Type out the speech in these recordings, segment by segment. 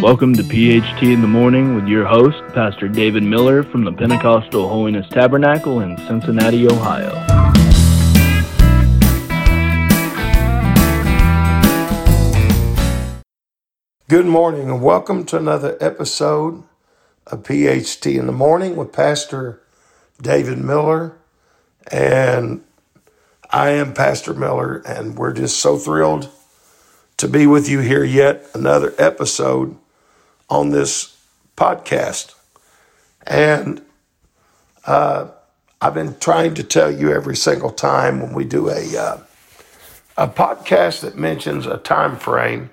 Welcome to PHT in the Morning with your host, Pastor David Miller from the Pentecostal Holiness Tabernacle in Cincinnati, Ohio. Good morning and welcome to another episode of PHT in the Morning with Pastor David Miller. And I am Pastor Miller, and we're just so thrilled to be with you here yet another episode on this podcast. And uh, I've been trying to tell you every single time when we do a uh, a podcast that mentions a time frame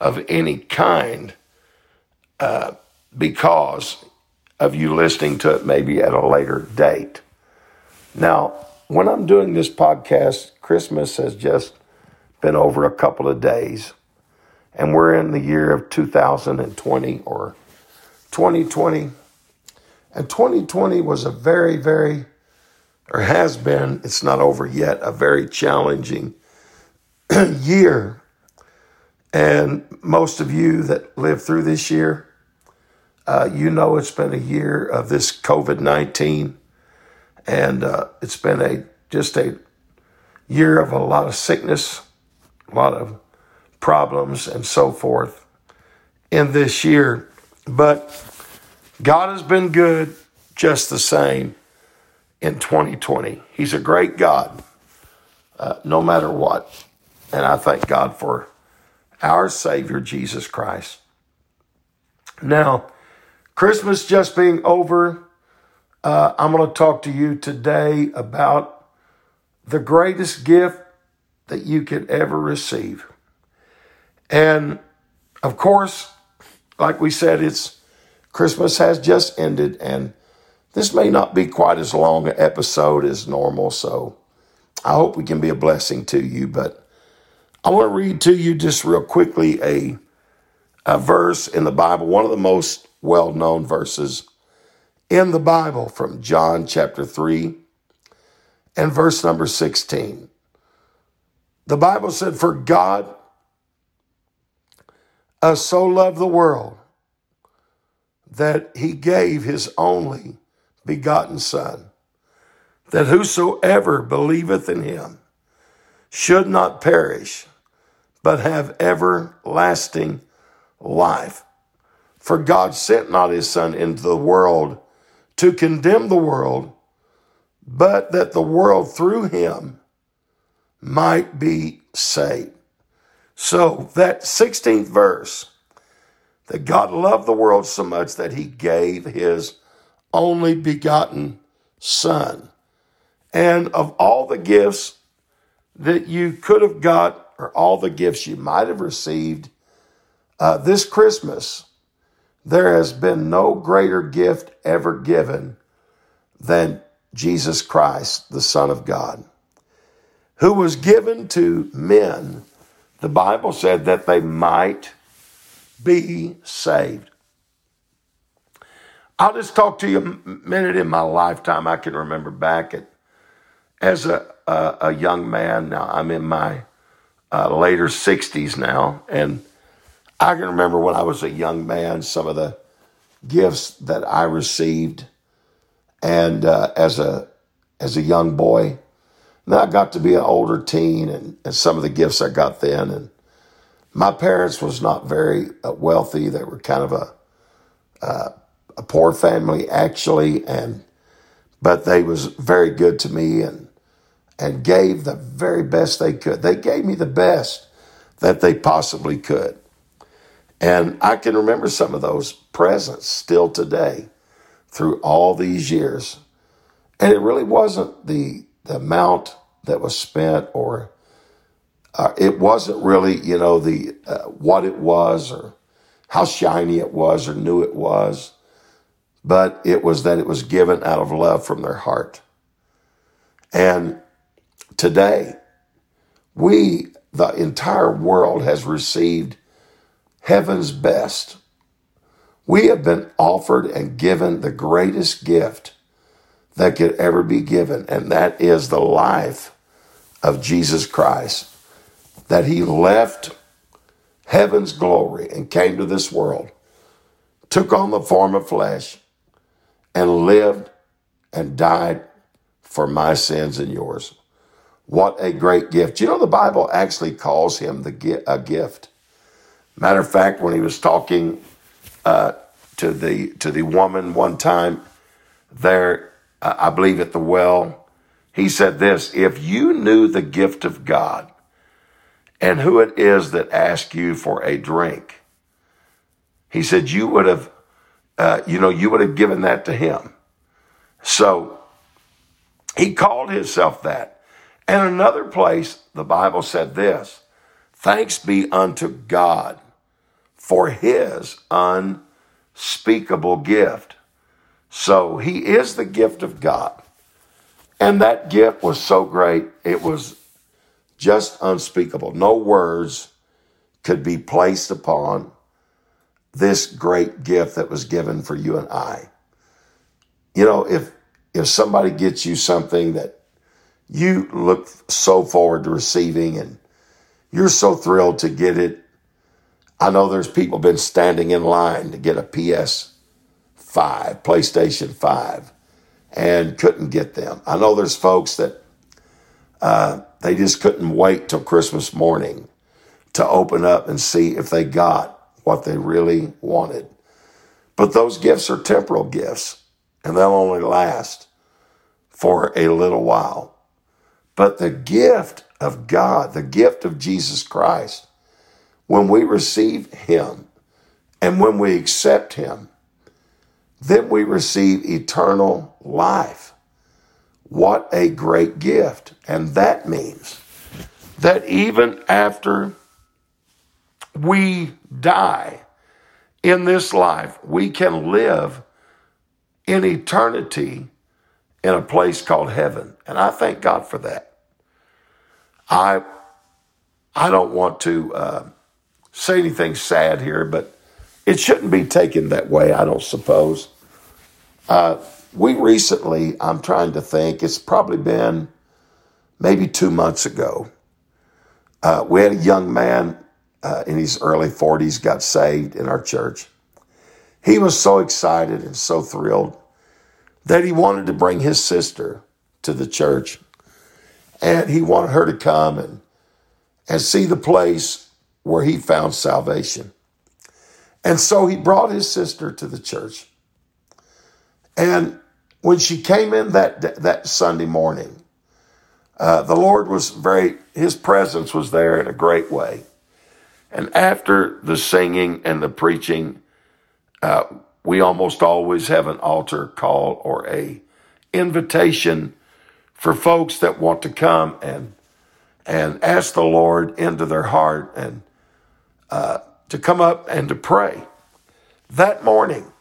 of any kind, uh, because of you listening to it maybe at a later date. Now, when I'm doing this podcast, Christmas has just been over a couple of days and we're in the year of 2020 or 2020. And 2020 was a very, very, or has been, it's not over yet, a very challenging year. And most of you that lived through this year, uh, you know it's been a year of this COVID 19. And uh, it's been a just a year of a lot of sickness, a lot of problems and so forth in this year. But God has been good just the same in 2020. He's a great God, uh, no matter what. And I thank God for our Savior, Jesus Christ. Now, Christmas just being over, uh, I'm going to talk to you today about the greatest gift that you could ever receive. And of course, like we said, it's Christmas has just ended, and this may not be quite as long an episode as normal. So I hope we can be a blessing to you. But I want to read to you just real quickly a, a verse in the Bible, one of the most well known verses in the Bible from John chapter 3 and verse number 16. The Bible said, For God uh, so loved the world that he gave his only begotten Son, that whosoever believeth in him should not perish, but have everlasting life. For God sent not his Son into the world to condemn the world, but that the world through him might be saved. So, that 16th verse, that God loved the world so much that he gave his only begotten Son. And of all the gifts that you could have got, or all the gifts you might have received uh, this Christmas, there has been no greater gift ever given than Jesus Christ, the Son of God, who was given to men the Bible said that they might be saved. I'll just talk to you a minute in my lifetime. I can remember back at, as a, a, a young man. Now I'm in my uh, later 60s now, and I can remember when I was a young man some of the gifts that I received, and uh, as a as a young boy, now I got to be an older teen and, and some of the gifts I got then. And my parents was not very uh, wealthy. They were kind of a, uh, a poor family actually. And, but they was very good to me and, and gave the very best they could. They gave me the best that they possibly could. And I can remember some of those presents still today through all these years. And it really wasn't the the amount that was spent or uh, it wasn't really, you know, the uh, what it was or how shiny it was or new it was, but it was that it was given out of love from their heart. And today, we, the entire world, has received heaven's best. We have been offered and given the greatest gift that could ever be given, and that is the life of Jesus Christ. That he left heaven's glory and came to this world, took on the form of flesh, and lived and died for my sins and yours. What a great gift. You know, the Bible actually calls him the a gift. Matter of fact, when he was talking uh, to the to the woman one time there, uh, I believe at the well, he said this: If you knew the gift of God and who it is that asks you for a drink, he said you would have, uh, you know, you would have given that to him. So he called himself that. And another place, the Bible said this Thanks be unto God for his unspeakable gift. So he is the gift of God. And that gift was so great, it was just unspeakable. No words could be placed upon this great gift that was given for you and I. You know, if if somebody gets you something that you look so forward to receiving and you're so thrilled to get it I know there's people been standing in line to get a PS5, PlayStation 5, and couldn't get them. I know there's folks that uh, they just couldn't wait till Christmas morning to open up and see if they got what they really wanted. But those gifts are temporal gifts, and they'll only last for a little while. But the gift of God, the gift of Jesus Christ, when we receive Him and when we accept Him, then we receive eternal life. What a great gift. And that means that even after we die in this life, we can live in eternity in a place called heaven. And I thank God for that. I, I don't want to. Uh, say anything sad here, but it shouldn't be taken that way, I don't suppose. Uh, we recently, I'm trying to think, it's probably been maybe two months ago. Uh, we had a young man uh, in his early 40s got saved in our church. He was so excited and so thrilled that he wanted to bring his sister to the church. And he wanted her to come and, and see the place where he found salvation. And so he brought his sister to the church. And when she came in that, that Sunday morning, uh, the Lord was very, his presence was there in a great way. And after the singing and the preaching, uh, we almost always have an altar call or a invitation for folks that want to come and and ask the Lord into their heart and uh, to come up and to pray. That morning,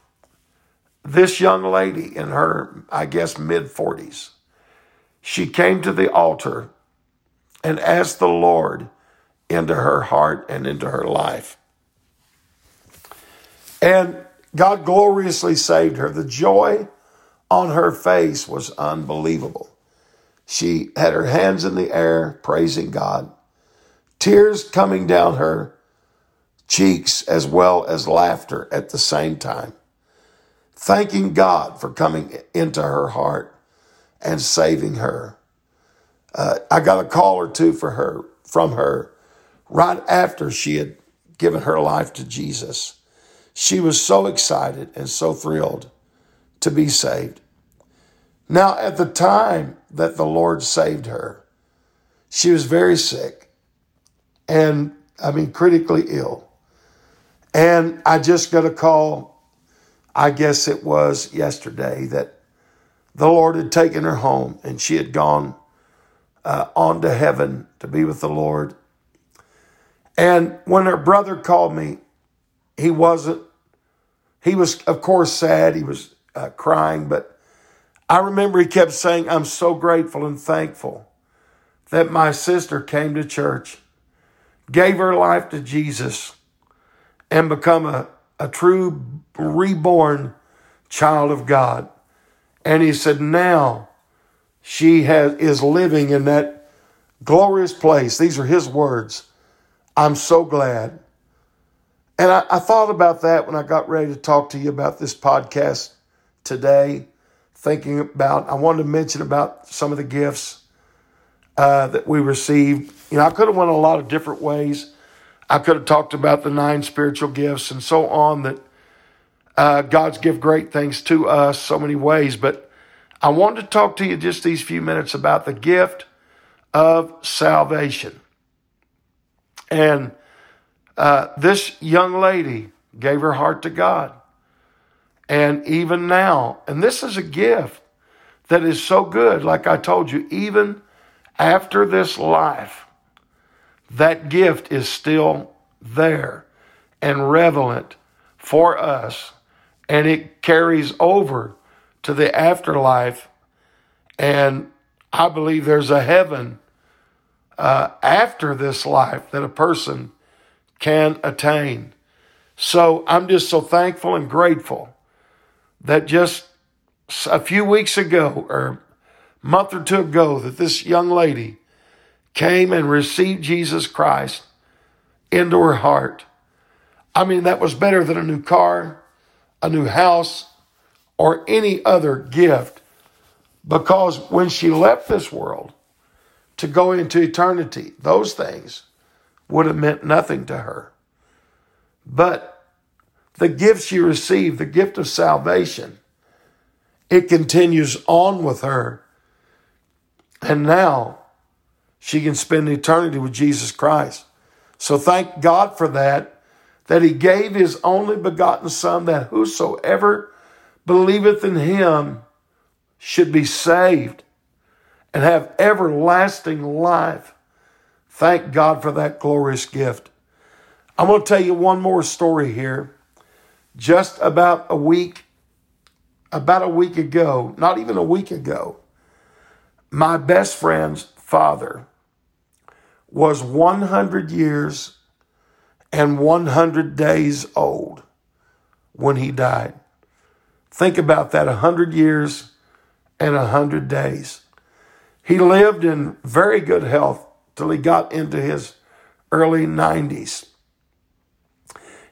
this young lady in her, I guess, mid 40s, she came to the altar and asked the Lord into her heart and into her life. And God gloriously saved her. The joy on her face was unbelievable. She had her hands in the air, praising God, tears coming down her cheeks as well as laughter at the same time, thanking God for coming into her heart and saving her. Uh, I got a call or two for her from her right after she had given her life to Jesus. She was so excited and so thrilled to be saved. Now, at the time that the Lord saved her, she was very sick and, I mean, critically ill. And I just got a call, I guess it was yesterday, that the Lord had taken her home and she had gone uh, on to heaven to be with the Lord. And when her brother called me, he wasn't, he was, of course, sad. He was uh, crying, but I remember he kept saying, I'm so grateful and thankful that my sister came to church, gave her life to Jesus, and become a, a true reborn child of God. And he said, now she has, is living in that glorious place. These are his words. I'm so glad And I, I thought about that when I got ready to talk to you about this podcast today, thinking about, I wanted to mention about some of the gifts uh, that we received. You know, I could have went a lot of different ways. I could have talked about the nine spiritual gifts and so on that uh, God's give great things to us so many ways. But I wanted to talk to you just these few minutes about the gift of salvation. And uh, this young lady gave her heart to God. And even now, and this is a gift that is so good, like I told you, even after this life, that gift is still there and relevant for us. And it carries over to the afterlife. And I believe there's a heaven uh, after this life that a person can attain. So I'm just so thankful and grateful that just a few weeks ago or a month or two ago that this young lady came and received Jesus Christ into her heart. I mean, that was better than a new car, a new house, or any other gift because when she left this world to go into eternity, those things would have meant nothing to her. But the gift she received, the gift of salvation, it continues on with her. And now she can spend eternity with Jesus Christ. So thank God for that, that He gave His only begotten Son, that whosoever believeth in Him should be saved and have everlasting life. Thank God for that glorious gift. I'm going to tell you one more story here. Just about a week, about a week ago, not even a week ago, my best friend's father was 100 years and 100 days old when he died. Think about that 100 years and 100 days. He lived in very good health till he got into his early 90s.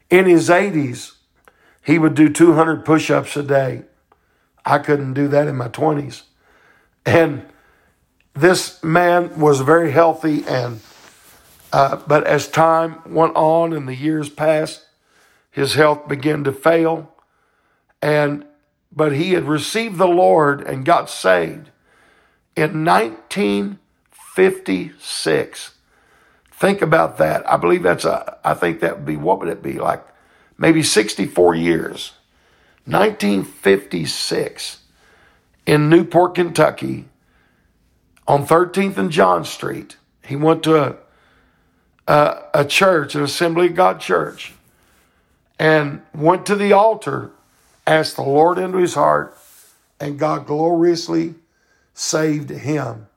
In his 80s, he would do 200 push ups a day. I couldn't do that in my 20s. And this man was very healthy, and uh, but as time went on and the years passed, his health began to fail. And but he had received the Lord and got saved in 1956. Think about that. I believe that's a, I think that would be, what would it be? Like maybe 64 years. 1956 in Newport, Kentucky on 13th and John Street. He went to a, a, a church, an Assembly of God church, and went to the altar, asked the Lord into his heart, and God gloriously saved him.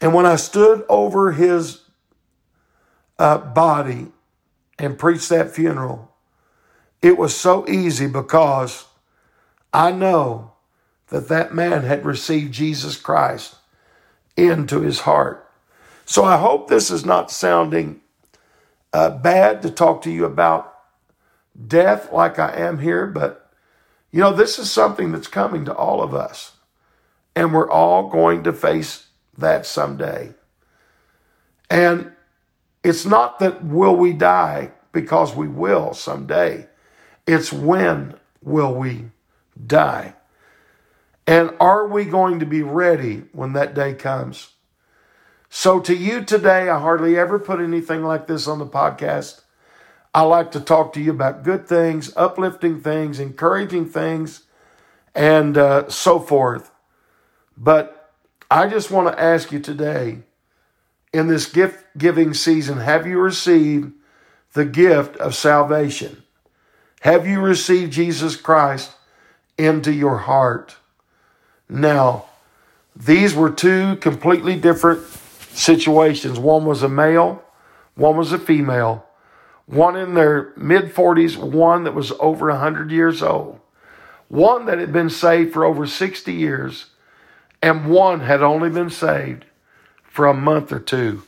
And when I stood over his uh, body and preached that funeral, it was so easy because I know that that man had received Jesus Christ into his heart. So I hope this is not sounding uh, bad to talk to you about death like I am here, but you know, this is something that's coming to all of us. And we're all going to face that someday. And it's not that will we die because we will someday. It's when will we die? And are we going to be ready when that day comes? So, to you today, I hardly ever put anything like this on the podcast. I like to talk to you about good things, uplifting things, encouraging things, and uh, so forth. But I just want to ask you today in this gift giving season have you received the gift of salvation? Have you received Jesus Christ into your heart? Now, these were two completely different situations. One was a male, one was a female. One in their mid 40s, one that was over 100 years old. One that had been saved for over 60 years and one had only been saved for a month or two.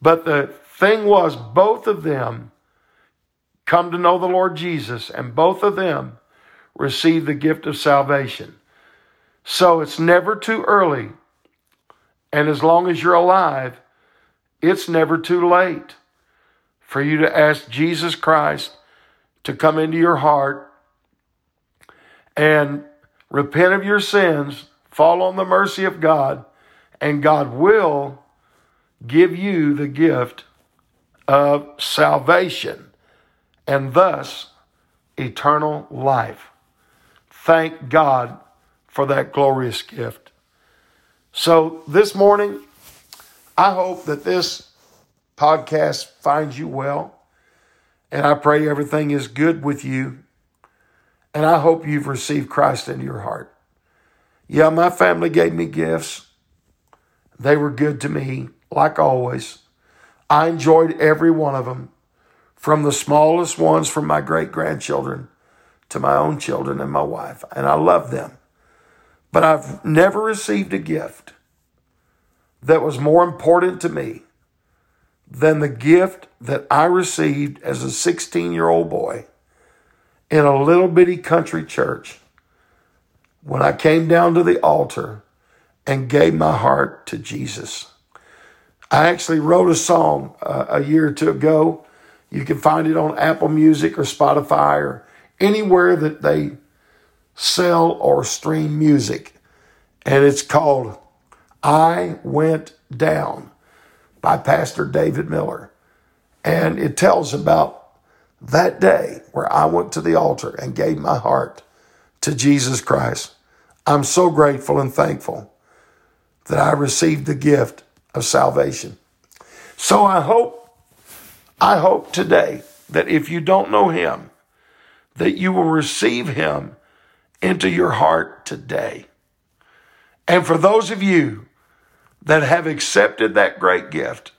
But the thing was, both of them come to know the Lord Jesus, and both of them receive the gift of salvation. So it's never too early. And as long as you're alive, it's never too late for you to ask Jesus Christ to come into your heart and repent of your sins, fall on the mercy of God, and God will give you the gift of salvation and thus eternal life. Thank God for that glorious gift. So this morning, I hope that this podcast finds you well. And I pray everything is good with you. And I hope you've received Christ into your heart. Yeah, my family gave me gifts. They were good to me, like always. I enjoyed every one of them, from the smallest ones from my great grandchildren to my own children and my wife. And I love them. But I've never received a gift that was more important to me than the gift that I received as a 16 year old boy in a little bitty country church when I came down to the altar and gave my heart to Jesus. I actually wrote a song uh, a year or two ago. You can find it on Apple Music or Spotify or anywhere that they sell or stream music. And it's called I Went Down by Pastor David Miller. And it tells about that day where I went to the altar and gave my heart to Jesus Christ. I'm so grateful and thankful that I received the gift of salvation. So I hope, I hope today that if you don't know him, that you will receive him into your heart today. And for those of you that have accepted that great gift.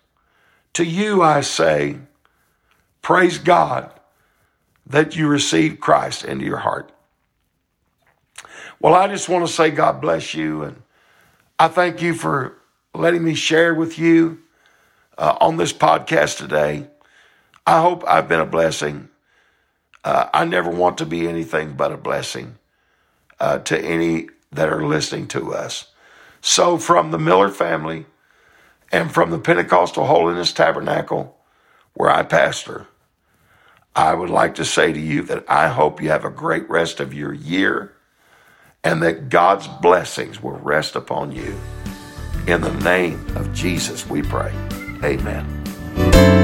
To you, I say, praise God that you received Christ into your heart. Well, I just want to say God bless you. And I thank you for letting me share with you uh, on this podcast today. I hope I've been a blessing. Uh, I never want to be anything but a blessing uh, to any that are listening to us. So, from the Miller family and from the Pentecostal Holiness Tabernacle, where I pastor, I would like to say to you that I hope you have a great rest of your year and that God's blessings will rest upon you. In the name of Jesus, we pray. Amen.